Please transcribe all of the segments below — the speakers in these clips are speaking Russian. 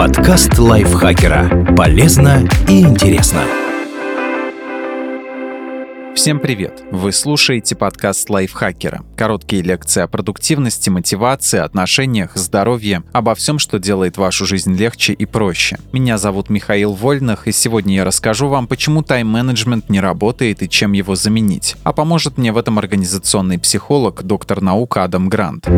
Подкаст лайфхакера. Полезно и интересно. Всем привет! Вы слушаете подкаст лайфхакера. Короткие лекции о продуктивности, мотивации, отношениях, здоровье, обо всем, что делает вашу жизнь легче и проще. Меня зовут Михаил Вольных, и сегодня я расскажу вам, почему тайм-менеджмент не работает и чем его заменить. А поможет мне в этом организационный психолог, доктор наук Адам Грант.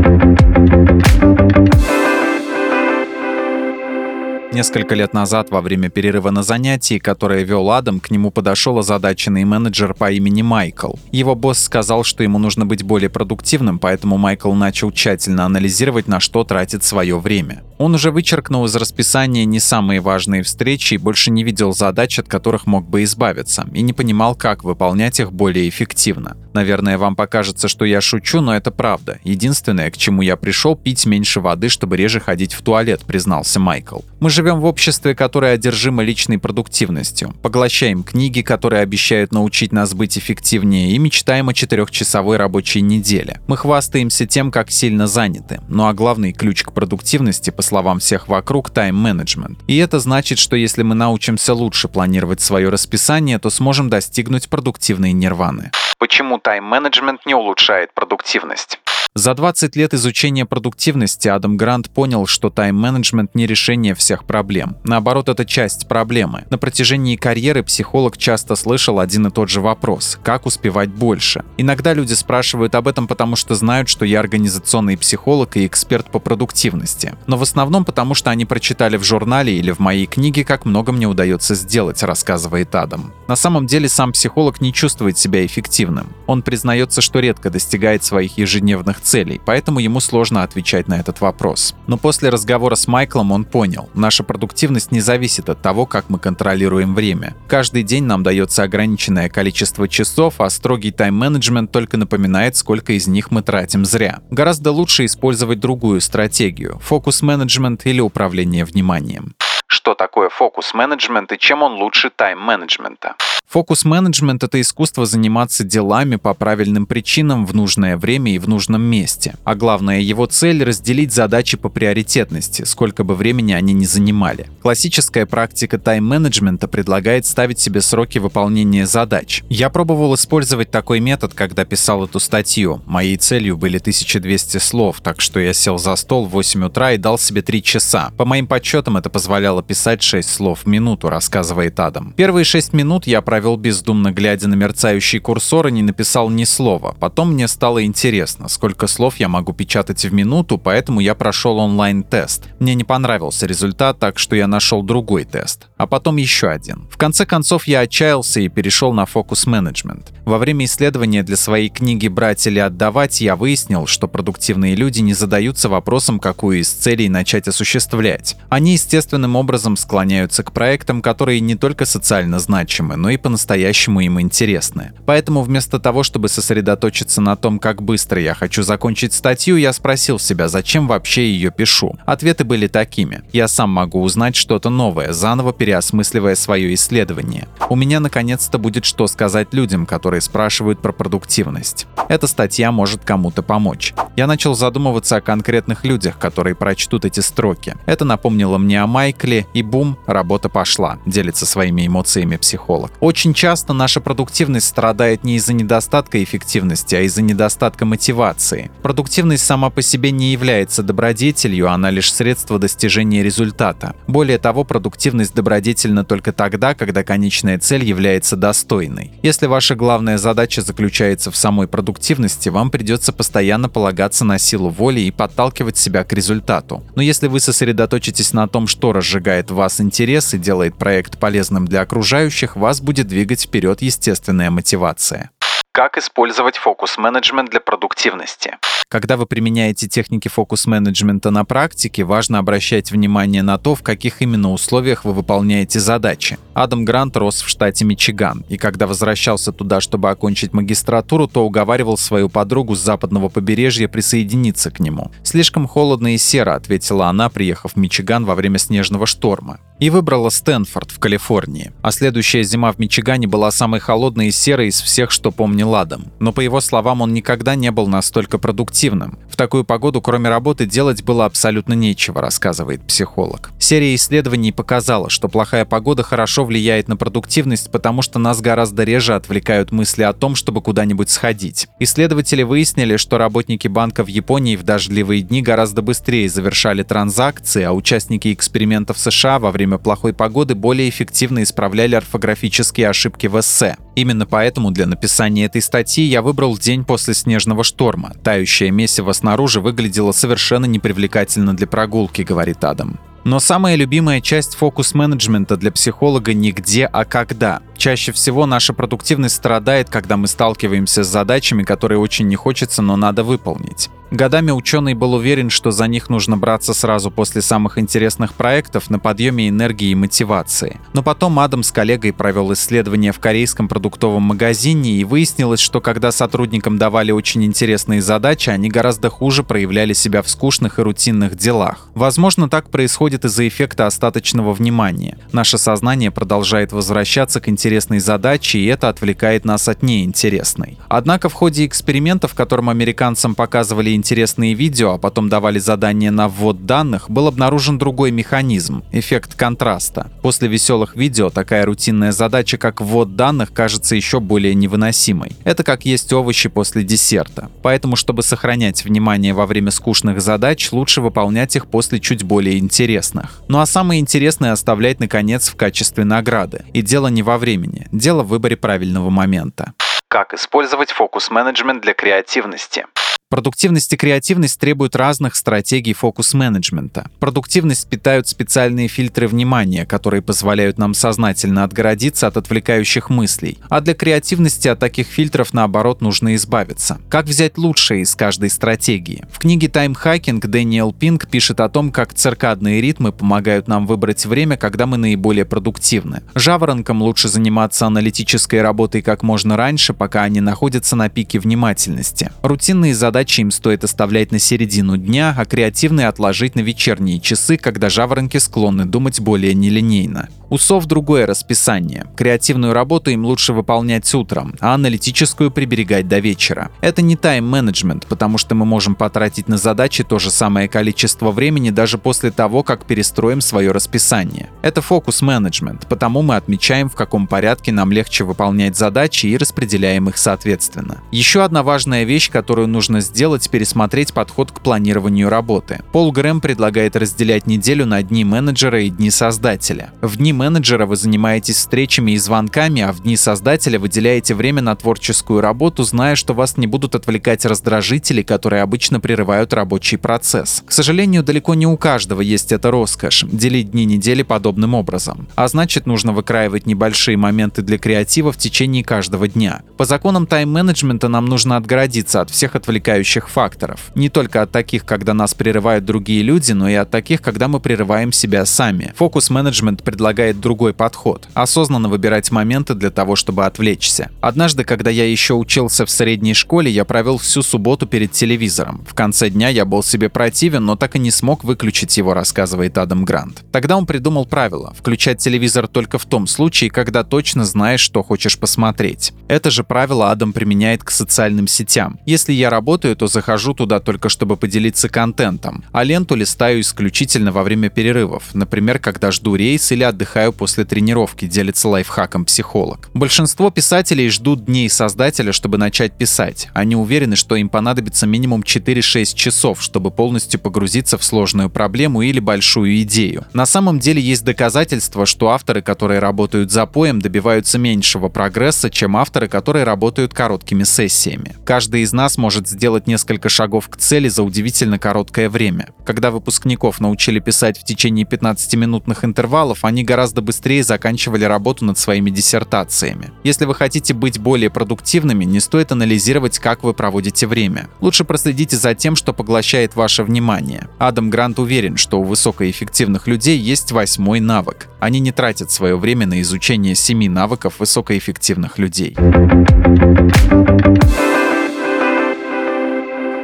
Несколько лет назад, во время перерыва на занятии, которое вел Адам, к нему подошел озадаченный менеджер по имени Майкл. Его босс сказал, что ему нужно быть более продуктивным, поэтому Майкл начал тщательно анализировать, на что тратит свое время. Он уже вычеркнул из расписания не самые важные встречи и больше не видел задач, от которых мог бы избавиться, и не понимал, как выполнять их более эффективно. Наверное, вам покажется, что я шучу, но это правда. Единственное, к чему я пришел, пить меньше воды, чтобы реже ходить в туалет, признался Майкл. Мы же живем в обществе, которое одержимо личной продуктивностью. Поглощаем книги, которые обещают научить нас быть эффективнее, и мечтаем о четырехчасовой рабочей неделе. Мы хвастаемся тем, как сильно заняты. Ну а главный ключ к продуктивности, по словам всех вокруг, тайм-менеджмент. И это значит, что если мы научимся лучше планировать свое расписание, то сможем достигнуть продуктивной нирваны. Почему тайм-менеджмент не улучшает продуктивность? За 20 лет изучения продуктивности Адам Грант понял, что тайм-менеджмент не решение всех проблем. Наоборот, это часть проблемы. На протяжении карьеры психолог часто слышал один и тот же вопрос – как успевать больше? Иногда люди спрашивают об этом, потому что знают, что я организационный психолог и эксперт по продуктивности. Но в основном потому, что они прочитали в журнале или в моей книге, как много мне удается сделать, рассказывает Адам. На самом деле сам психолог не чувствует себя эффективным. Он признается, что редко достигает своих ежедневных целей, поэтому ему сложно отвечать на этот вопрос. Но после разговора с Майклом он понял, наша продуктивность не зависит от того, как мы контролируем время. Каждый день нам дается ограниченное количество часов, а строгий тайм-менеджмент только напоминает, сколько из них мы тратим зря. Гораздо лучше использовать другую стратегию – фокус-менеджмент или управление вниманием что такое фокус-менеджмент и чем он лучше тайм-менеджмента. Фокус-менеджмент — это искусство заниматься делами по правильным причинам в нужное время и в нужном месте. А главное, его цель — разделить задачи по приоритетности, сколько бы времени они ни занимали. Классическая практика тайм-менеджмента предлагает ставить себе сроки выполнения задач. Я пробовал использовать такой метод, когда писал эту статью. Моей целью были 1200 слов, так что я сел за стол в 8 утра и дал себе 3 часа. По моим подсчетам это позволяло писать 6 слов в минуту, рассказывает Адам. Первые 6 минут я провел провел бездумно глядя на мерцающий курсор и не написал ни слова. Потом мне стало интересно, сколько слов я могу печатать в минуту, поэтому я прошел онлайн-тест. Мне не понравился результат, так что я нашел другой тест. А потом еще один. В конце концов я отчаялся и перешел на фокус-менеджмент. Во время исследования для своей книги «Брать или отдавать» я выяснил, что продуктивные люди не задаются вопросом, какую из целей начать осуществлять. Они естественным образом склоняются к проектам, которые не только социально значимы, но и по-настоящему им интересны. Поэтому вместо того, чтобы сосредоточиться на том, как быстро я хочу закончить статью, я спросил себя, зачем вообще ее пишу. Ответы были такими. Я сам могу узнать что-то новое, заново переосмысливая свое исследование. У меня наконец-то будет что сказать людям, которые спрашивают про продуктивность. Эта статья может кому-то помочь. Я начал задумываться о конкретных людях, которые прочтут эти строки. Это напомнило мне о Майкле, и бум, работа пошла, делится своими эмоциями психолог. Часто наша продуктивность страдает не из-за недостатка эффективности, а из-за недостатка мотивации. Продуктивность сама по себе не является добродетелью, она лишь средство достижения результата. Более того, продуктивность добродетельна только тогда, когда конечная цель является достойной. Если ваша главная задача заключается в самой продуктивности, вам придется постоянно полагаться на силу воли и подталкивать себя к результату. Но если вы сосредоточитесь на том, что разжигает в вас интерес и делает проект полезным для окружающих, вас будет двигать вперед естественная мотивация. Как использовать фокус-менеджмент для продуктивности? Когда вы применяете техники фокус-менеджмента на практике, важно обращать внимание на то, в каких именно условиях вы выполняете задачи. Адам Грант рос в штате Мичиган, и когда возвращался туда, чтобы окончить магистратуру, то уговаривал свою подругу с западного побережья присоединиться к нему. «Слишком холодно и серо», — ответила она, приехав в Мичиган во время снежного шторма. И выбрала Стэнфорд в Калифорнии. А следующая зима в Мичигане была самой холодной и серой из всех, что помнил Адам. Но по его словам, он никогда не был настолько продуктивным. В такую погоду, кроме работы, делать было абсолютно нечего, рассказывает психолог. Серия исследований показала, что плохая погода хорошо влияет на продуктивность, потому что нас гораздо реже отвлекают мысли о том, чтобы куда-нибудь сходить. Исследователи выяснили, что работники банка в Японии в дождливые дни гораздо быстрее завершали транзакции, а участники экспериментов США во время плохой погоды более эффективно исправляли орфографические ошибки в эссе. Именно поэтому для написания этой статьи я выбрал день после снежного шторма. Тающее месиво снаружи выглядело совершенно непривлекательно для прогулки, говорит Адам. Но самая любимая часть фокус-менеджмента для психолога не где, а когда. Чаще всего наша продуктивность страдает, когда мы сталкиваемся с задачами, которые очень не хочется, но надо выполнить. Годами ученый был уверен, что за них нужно браться сразу после самых интересных проектов на подъеме энергии и мотивации. Но потом Адам с коллегой провел исследование в корейском продуктовом магазине и выяснилось, что когда сотрудникам давали очень интересные задачи, они гораздо хуже проявляли себя в скучных и рутинных делах. Возможно, так происходит из-за эффекта остаточного внимания. Наше сознание продолжает возвращаться к интересной задаче, и это отвлекает нас от неинтересной. Однако в ходе экспериментов, которым американцам показывали интересные видео, а потом давали задания на ввод данных, был обнаружен другой механизм – эффект контраста. После веселых видео такая рутинная задача, как ввод данных, кажется еще более невыносимой. Это как есть овощи после десерта. Поэтому, чтобы сохранять внимание во время скучных задач, лучше выполнять их после чуть более интересных. Ну а самые интересные оставлять, наконец, в качестве награды. И дело не во времени, дело в выборе правильного момента. Как использовать фокус-менеджмент для креативности? Продуктивность и креативность требуют разных стратегий фокус-менеджмента. Продуктивность питают специальные фильтры внимания, которые позволяют нам сознательно отгородиться от отвлекающих мыслей. А для креативности от таких фильтров, наоборот, нужно избавиться. Как взять лучшее из каждой стратегии? В книге «Таймхакинг» Дэниел Пинг пишет о том, как циркадные ритмы помогают нам выбрать время, когда мы наиболее продуктивны. Жаворонкам лучше заниматься аналитической работой как можно раньше, пока они находятся на пике внимательности. Рутинные задачи задачи им стоит оставлять на середину дня, а креативные отложить на вечерние часы, когда жаворонки склонны думать более нелинейно. У сов другое расписание. Креативную работу им лучше выполнять утром, а аналитическую приберегать до вечера. Это не тайм-менеджмент, потому что мы можем потратить на задачи то же самое количество времени даже после того, как перестроим свое расписание. Это фокус-менеджмент, потому мы отмечаем, в каком порядке нам легче выполнять задачи и распределяем их соответственно. Еще одна важная вещь, которую нужно сделать, пересмотреть подход к планированию работы. Пол Грэм предлагает разделять неделю на дни менеджера и дни создателя. В дни менеджера вы занимаетесь встречами и звонками, а в дни создателя выделяете время на творческую работу, зная, что вас не будут отвлекать раздражители, которые обычно прерывают рабочий процесс. К сожалению, далеко не у каждого есть эта роскошь – делить дни недели подобным образом. А значит, нужно выкраивать небольшие моменты для креатива в течение каждого дня. По законам тайм-менеджмента нам нужно отгородиться от всех отвлекающих факторов. Не только от таких, когда нас прерывают другие люди, но и от таких, когда мы прерываем себя сами. Фокус-менеджмент предлагает другой подход – осознанно выбирать моменты для того, чтобы отвлечься. Однажды, когда я еще учился в средней школе, я провел всю субботу перед телевизором. В конце дня я был себе противен, но так и не смог выключить его, рассказывает Адам Грант. Тогда он придумал правило – включать телевизор только в том случае, когда точно знаешь, что хочешь посмотреть. Это же правило Адам применяет к социальным сетям. Если я работаю, то захожу туда только чтобы поделиться контентом, а ленту листаю исключительно во время перерывов, например, когда жду рейс или отдыхаю после тренировки, делится лайфхаком психолог. Большинство писателей ждут дней создателя, чтобы начать писать. Они уверены, что им понадобится минимум 4-6 часов, чтобы полностью погрузиться в сложную проблему или большую идею. На самом деле есть доказательства, что авторы, которые работают за поем, добиваются меньшего прогресса, чем авторы, которые работают короткими сессиями. Каждый из нас может сделать несколько шагов к цели за удивительно короткое время. Когда выпускников научили писать в течение 15-минутных интервалов, они гораздо быстрее заканчивали работу над своими диссертациями. Если вы хотите быть более продуктивными, не стоит анализировать, как вы проводите время. Лучше проследите за тем, что поглощает ваше внимание. Адам Грант уверен, что у высокоэффективных людей есть восьмой навык. Они не тратят свое время на изучение семи навыков высокоэффективных людей.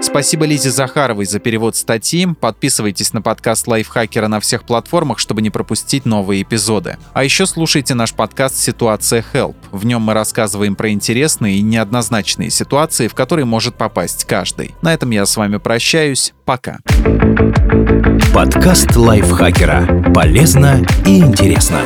Спасибо Лизе Захаровой за перевод статьи. Подписывайтесь на подкаст Лайфхакера на всех платформах, чтобы не пропустить новые эпизоды. А еще слушайте наш подкаст «Ситуация Help». В нем мы рассказываем про интересные и неоднозначные ситуации, в которые может попасть каждый. На этом я с вами прощаюсь. Пока. Подкаст Лайфхакера. Полезно и интересно.